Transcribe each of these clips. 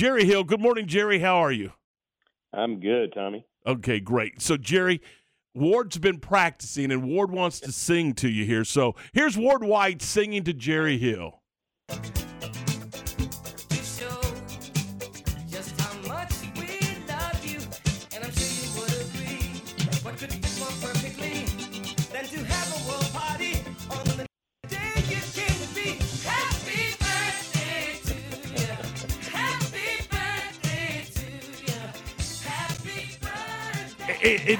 Jerry Hill. Good morning, Jerry. How are you? I'm good, Tommy. Okay, great. So, Jerry, Ward's been practicing, and Ward wants to sing to you here. So, here's Ward White singing to Jerry Hill. It, it,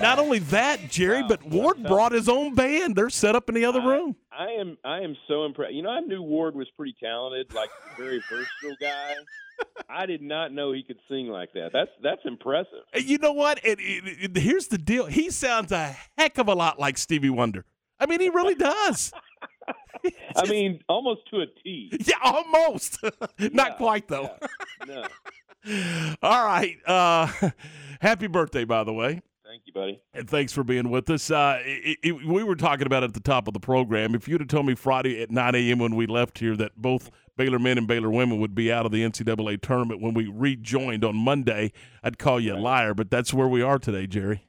not only that, Jerry, but Ward brought his own band. They're set up in the other room. I, am I am so impressed. You know, I knew Ward was pretty talented, like a very versatile guy. I did not know he could sing like that. That's that's impressive. You know what? It, it, it, here's the deal. He sounds a heck of a lot like Stevie Wonder. I mean, he really does. I mean, almost to a T. Yeah, almost. Not yeah, quite though. Yeah. No. All right. Uh, happy birthday, by the way. Thank you, buddy. And thanks for being with us. Uh, it, it, we were talking about it at the top of the program. If you'd have told me Friday at 9 a.m. when we left here that both Baylor men and Baylor women would be out of the NCAA tournament when we rejoined on Monday, I'd call you a liar. But that's where we are today, Jerry.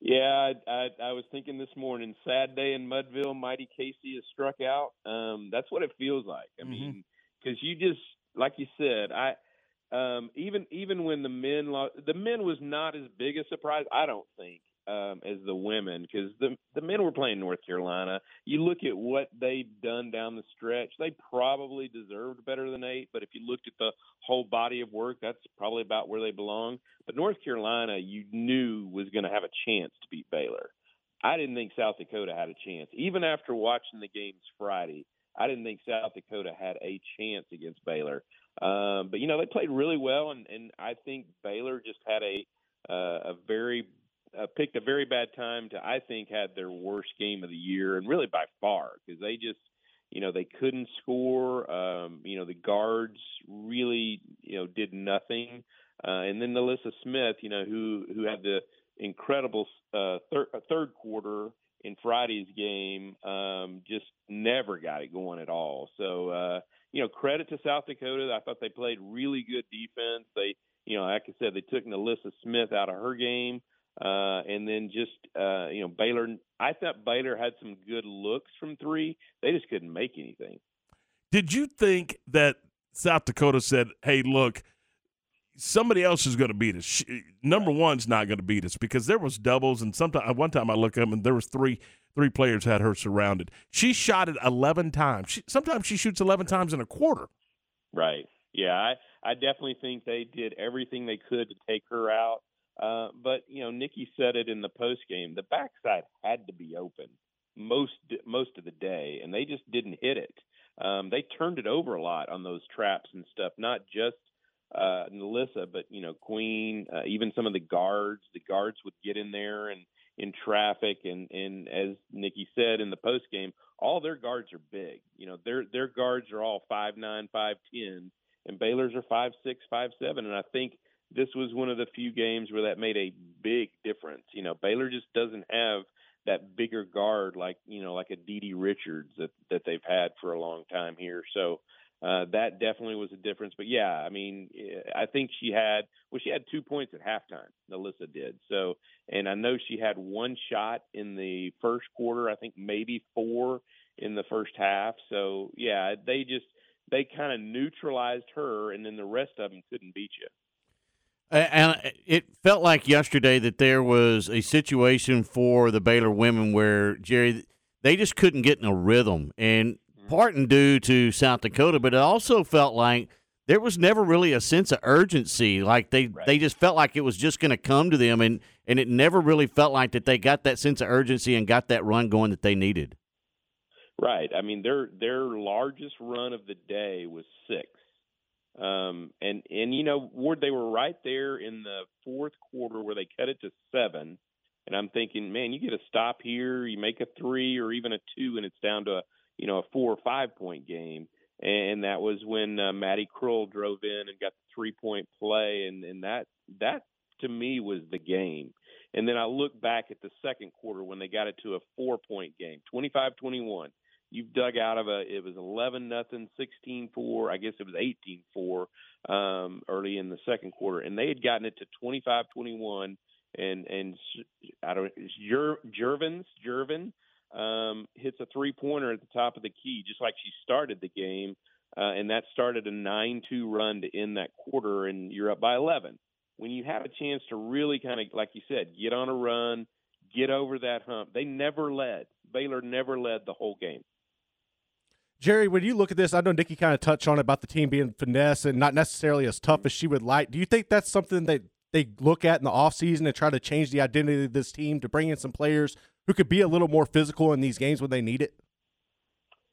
Yeah, I, I, I was thinking this morning. Sad day in Mudville. Mighty Casey has struck out. Um, that's what it feels like. I mm-hmm. mean, because you just like you said, I um, even even when the men lost, the men was not as big a surprise. I don't think um, as the women because the the men were playing North Carolina. You look at what they've done down the stretch; they probably deserved better than eight. But if you looked at the whole body of work, that's probably about where they belong. But North Carolina, you knew was going to have a chance to beat Baylor. I didn't think South Dakota had a chance, even after watching the games Friday. I didn't think South Dakota had a chance against Baylor. Um, but you know they played really well, and, and I think Baylor just had a uh, a very uh, picked a very bad time to I think had their worst game of the year, and really by far because they just you know they couldn't score. Um, you know the guards really you know did nothing, uh, and then NaLyssa Smith, you know who who had the incredible uh, thir- uh, third quarter in Friday's game, um, just never got it going at all. So uh, you know credit to South Dakota. I thought they played really good defense. They you know like I said they took NaLyssa Smith out of her game. Uh, and then just uh, you know Baylor. I thought Baylor had some good looks from three. They just couldn't make anything. Did you think that South Dakota said, "Hey, look, somebody else is going to beat us. She, number one's not going to beat us because there was doubles, and sometimes one time I look up and there was three three players had her surrounded. She shot it eleven times. She, sometimes she shoots eleven times in a quarter. Right. Yeah. I I definitely think they did everything they could to take her out. Uh, but you know, Nikki said it in the post game. The backside had to be open most most of the day, and they just didn't hit it. Um, they turned it over a lot on those traps and stuff. Not just uh, NaLyssa, but you know, Queen, uh, even some of the guards. The guards would get in there and in traffic, and and as Nikki said in the post game, all their guards are big. You know, their their guards are all five nine, five ten, and Baylor's are five six, five seven, and I think this was one of the few games where that made a big difference. You know, Baylor just doesn't have that bigger guard like you know like a DiDi Richards that that they've had for a long time here. So uh, that definitely was a difference. But yeah, I mean, I think she had well, she had two points at halftime. NaLyssa did so, and I know she had one shot in the first quarter. I think maybe four in the first half. So yeah, they just they kind of neutralized her, and then the rest of them couldn't beat you. And it felt like yesterday that there was a situation for the Baylor women where Jerry they just couldn't get in a rhythm, and. Part and due to South Dakota, but it also felt like there was never really a sense of urgency. Like they right. they just felt like it was just going to come to them, and and it never really felt like that they got that sense of urgency and got that run going that they needed. Right. I mean, their their largest run of the day was six. Um, and and you know, Ward, they were right there in the fourth quarter where they cut it to seven. And I'm thinking, man, you get a stop here, you make a three or even a two, and it's down to a you know a four or five point game. And that was when uh, Maddie Krull drove in and got the three point play, and and that that to me was the game. And then I look back at the second quarter when they got it to a four point game, 25 21. you've dug out of a it was 11 nothing, 16-4, I guess it was 18-4 um, early in the second quarter, and they had gotten it to 25-21, and and I don't Jer, Jervins Sjerven um, hits a three pointer at the top of the key, just like she started the game, uh, and that started a 9-2 run to end that quarter, and you're up by 11. When you have a chance to really kind of, like you said, get on a run, get over that hump, they never led. Baylor never led the whole game. Jerry, when you look at this, I know Nikki kind of touched on it about the team being finesse and not necessarily as tough as she would like. Do you think that's something that they look at in the offseason and try to change the identity of this team to bring in some players who could be a little more physical in these games when they need it?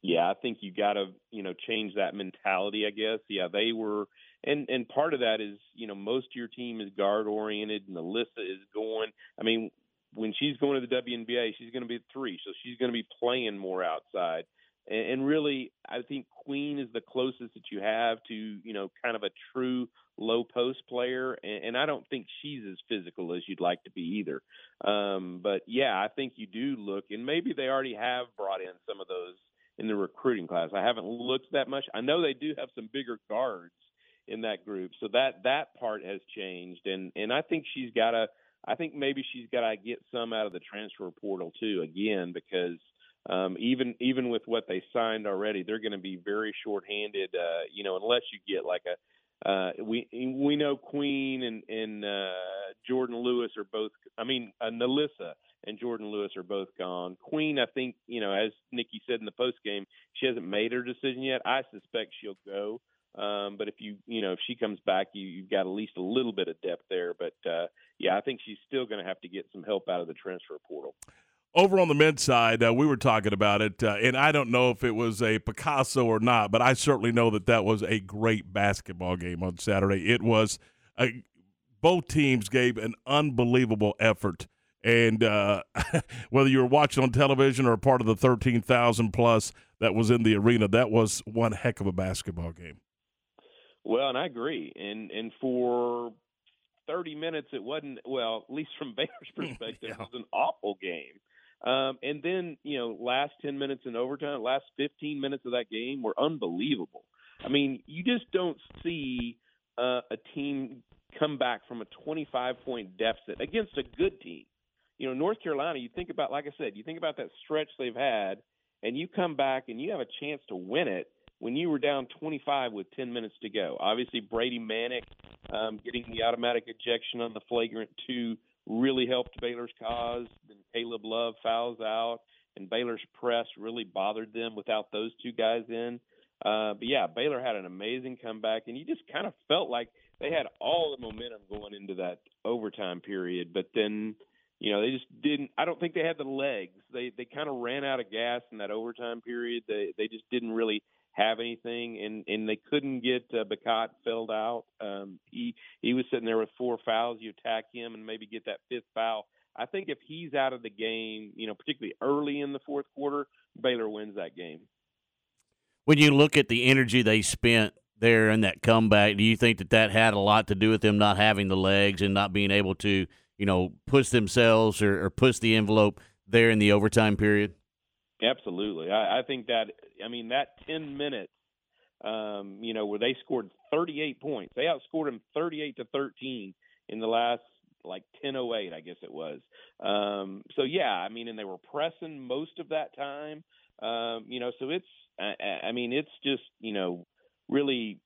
Yeah, I think you got to, you know, change that mentality, I guess. Yeah, they were and and part of that is, you know, most of your team is guard oriented and Alyssa is going. I mean, when she's going to the WNBA, she's going to be 3, so she's going to be playing more outside and, and really, I think Queen is the closest that you have to, you know, kind of a true low post player, and, and I don't think she's as physical as you'd like to be either. Um, but yeah, I think you do look, and maybe they already have brought in some of those in the recruiting class. I haven't looked that much. I know they do have some bigger guards in that group, so that that part has changed, and and I think she's got to. I think maybe she's got to get some out of the transfer portal too, again, because um, even even with what they signed already, they're going to be very shorthanded. Uh, you know, unless you get like a uh, we we know Queen and and uh, Jordan Lewis are both. I mean, uh, NaLyssa and Jordan Lewis are both gone. Queen, I think, you know, as Nikki said in the post game, she hasn't made her decision yet. I suspect she'll go. Um, but if you you know if she comes back, you you've got at least a little bit of depth there. But uh, yeah, I think she's still going to have to get some help out of the transfer portal. Over on the men's side, uh, we were talking about it, uh, and I don't know if it was a Picasso or not, but I certainly know that that was a great basketball game on Saturday. It was a, both teams gave an unbelievable effort, and uh, whether you were watching on television or part of the thirteen thousand plus that was in the arena, that was one heck of a basketball game. Well, and I agree, and and for 30 minutes, it wasn't, well, at least from Baylor's perspective, yeah. it was an awful game. Um, and then, you know, last 10 minutes in overtime, last 15 minutes of that game were unbelievable. I mean, you just don't see uh, a team come back from a 25 point deficit against a good team. You know, North Carolina, you think about, like I said, you think about that stretch they've had, and you come back and you have a chance to win it when you were down 25 with 10 minutes to go. Obviously, Brady Manek um, getting the automatic ejection on the flagrant two really helped Baylor's cause. Then Caleb Love fouls out, and Baylor's press really bothered them without those two guys in. Uh, but yeah, Baylor had an amazing comeback, and you just kind of felt like they had all the momentum going into that overtime period. But then, you know, they just didn't. I don't think they had the legs. They they kind of ran out of gas in that overtime period. They they just didn't really have anything, and and they couldn't get uh, Bacot filled out. Um, he he was sitting there with four fouls. You attack him and maybe get that fifth foul. I think if he's out of the game, you know, particularly early in the fourth quarter, Baylor wins that game. When you look at the energy they spent there in that comeback, do you think that that had a lot to do with them not having the legs and not being able to, you know, push themselves or, or push the envelope there in the overtime period? Absolutely. I, I think that I mean that ten minutes, um, you know, where they scored 38 points. They outscored them 38 to 13 in the last like 10:08, I guess it was. Um, so yeah, I mean, and they were pressing most of that time. Um, you know, so it's I, I mean, it's just you know really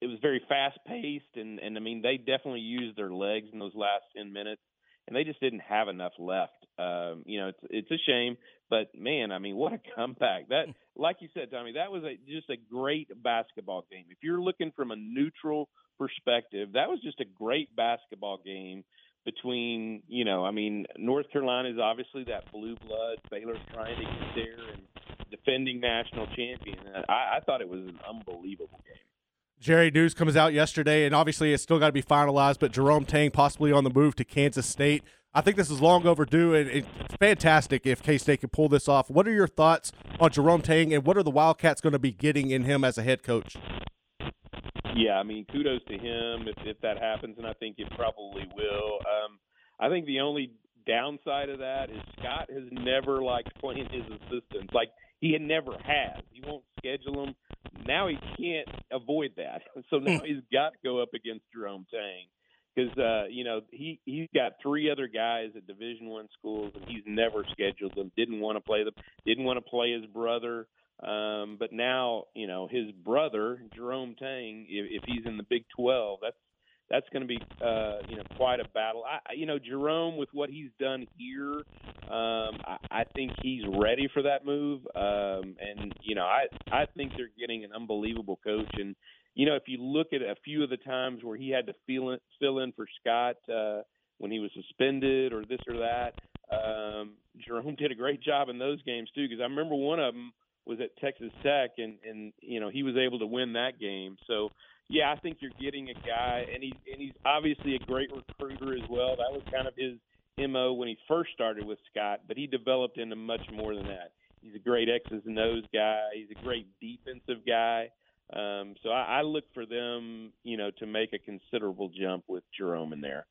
it was very fast paced and and I mean they definitely used their legs in those last 10 minutes and they just didn't have enough left. Um, you know, it's it's a shame, but man, I mean, what a comeback! That, like you said, Tommy, that was a, just a great basketball game. If you're looking from a neutral perspective, that was just a great basketball game between, you know, I mean, North Carolina is obviously that blue blood. Baylor's trying to get there and defending national champion. I, I thought it was an unbelievable game. Jerry news comes out yesterday, and obviously it's still got to be finalized. But Jerome Tang possibly on the move to Kansas State. I think this is long overdue, and it's fantastic if K State can pull this off. What are your thoughts on Jerome Tang, and what are the Wildcats going to be getting in him as a head coach? Yeah, I mean, kudos to him if, if that happens, and I think it probably will. Um, I think the only downside of that is Scott has never liked playing his assistants. Like he had never has. He won't schedule them. Now he can't avoid that. So now Hmm. he's got to go up against Jerome Tang because uh, you know he he's got three other guys at Division One schools and he's never scheduled them. Didn't want to play them. Didn't want to play his brother. Um, but now you know his brother Jerome Tang. If, if he's in the Big Twelve, that's that's going to be uh, you know quite a battle. I, you know Jerome with what he's done here, um, I, I think he's ready for that move. Um, and you know I I think they're getting an unbelievable coach. And you know if you look at a few of the times where he had to fill in, fill in for Scott uh, when he was suspended or this or that, um, Jerome did a great job in those games too. Because I remember one of them was at Texas Tech, and and you know he was able to win that game. So yeah, I think you're getting a guy, and he's and he's obviously a great recruiter as well. That was kind of his mo when he first started with Scott, but he developed into much more than that. He's a great X's and O's guy. He's a great defensive guy. Um, so I, I look for them, you know, to make a considerable jump with Jerome in there.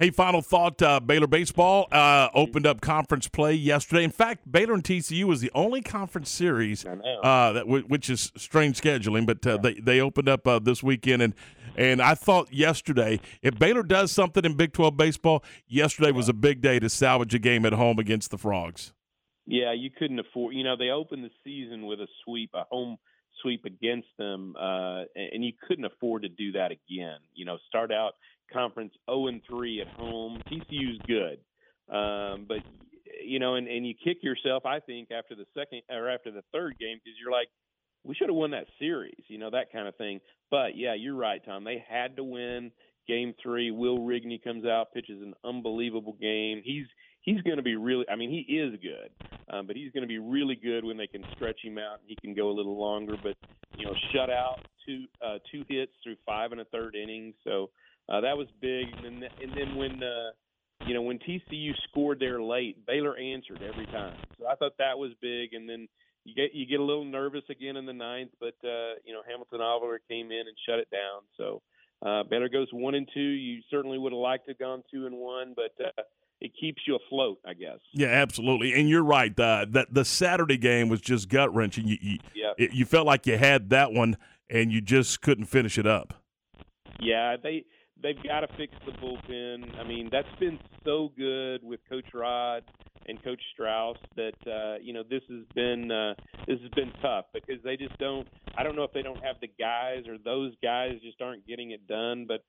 Hey, final thought: uh, Baylor baseball uh, opened up conference play yesterday. In fact, Baylor and TCU was the only conference series uh, that w- which is strange scheduling, but uh, they they opened up uh, this weekend, and and I thought yesterday if Baylor does something in Big Twelve baseball, yesterday was a big day to salvage a game at home against the Frogs. Yeah, you couldn't afford. You know, they opened the season with a sweep, a home sweep against them, uh, and you couldn't afford to do that again. You know, start out conference 0 and 3 at home. TCU's good, um, but you know, and and you kick yourself. I think after the second or after the third game because you're like, we should have won that series. You know, that kind of thing. But yeah, you're right, Tom. They had to win game three. Will Rigney comes out, pitches an unbelievable game. He's he's going to be really. I mean, he is good, um, but he's going to be really good when they can stretch him out and he can go a little longer. But you know, shut out two uh, two hits through five and a third innings, so uh, that was big. And then and then when uh, you know when TCU scored there late, Baylor answered every time. So I thought that was big. And then you get you get a little nervous again in the ninth, but uh, you know Hambleton Oliver came in and shut it down. So. Uh, Baylor goes one and two. You certainly would have liked to have gone two and one, but uh, it keeps you afloat, I guess. Yeah, absolutely, and you're right. Uh, that the Saturday game was just gut wrenching. You you, Yeah, it, you felt like you had that one, and you just couldn't finish it up. Yeah. They they've got to fix the bullpen. I mean, that's been so good with Coach Rod and Coach Strauss that uh, you know this has been uh, this has been tough because they just don't. I don't know if they don't have the guys or those guys just aren't getting it done, but.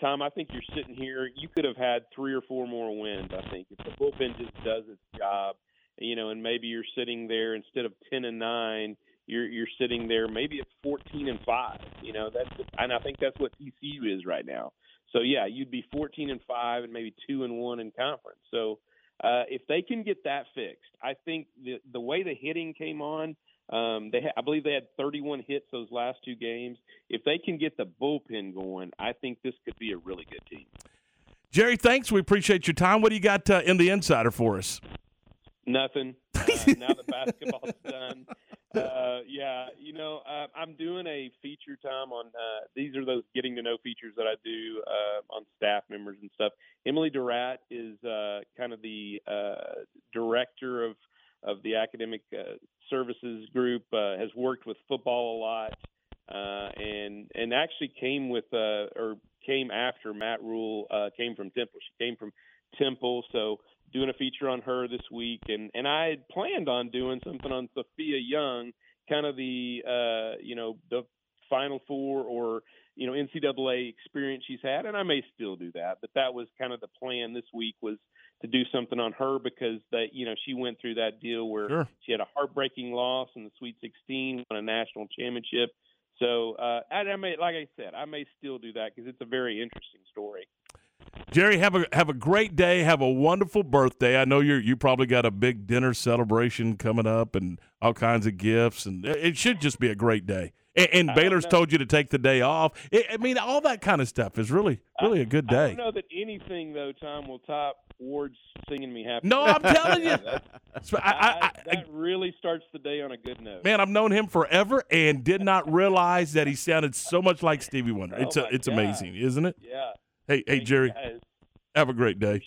Tom, I think you're sitting here. You could have had three or four more wins. I think if the bullpen just does its job, you know, and maybe you're sitting there instead of ten and nine, you're you're sitting there maybe at fourteen and five. You know, that's and I think that's what TCU is right now. So yeah, you'd be fourteen and five and maybe two and one in conference. So uh, if they can get that fixed, I think the the way the hitting came on, um, they ha- I believe they had 31 hits those last two games. If they can get the bullpen going, I think this could be a really good team. Jerry, thanks. We appreciate your time. What do you got uh, in the insider for us? Nothing. Uh, now the basketball's done. Uh, yeah, you know, uh, I'm doing a feature time on. Uh, these are those getting to know features that I do uh, on staff members and stuff. Emily Durat is uh, kind of the uh, director of of the academic uh, services group. Uh, has worked with football a lot, uh, and and actually came with uh, or came after Matt Rhule uh, came from Temple. She came from Temple, so doing a feature on her this week, and and I had planned on doing something on Sophia Young, kind of the uh, you know the Final Four or you know NCAA experience she's had, and I may still do that, but that was kind of the plan this week was to do something on her because that you know she went through that deal where Sure. she had a heartbreaking loss in the Sweet 16, won a national championship. So uh, I, I may, like I said, I may still do that because it's a very interesting story. Jerry, have a have a great day. Have a wonderful birthday. I know you you probably got a big dinner celebration coming up and all kinds of gifts, and it it should just be a great day. And, and Baylor's know. told you to take the day off. I I mean, all that kind of stuff is really really a good I day. don't know that anything though, Tom, will top Ward's singing me happy. No, I'm telling you. So I, I, I, that really starts the day on a good note. man, I've known him forever and did not realize that he sounded so much like Stevie Wonder. Oh It's a, it's God. amazing, isn't it? Yeah. Hey, hey, Jerry, have a great day.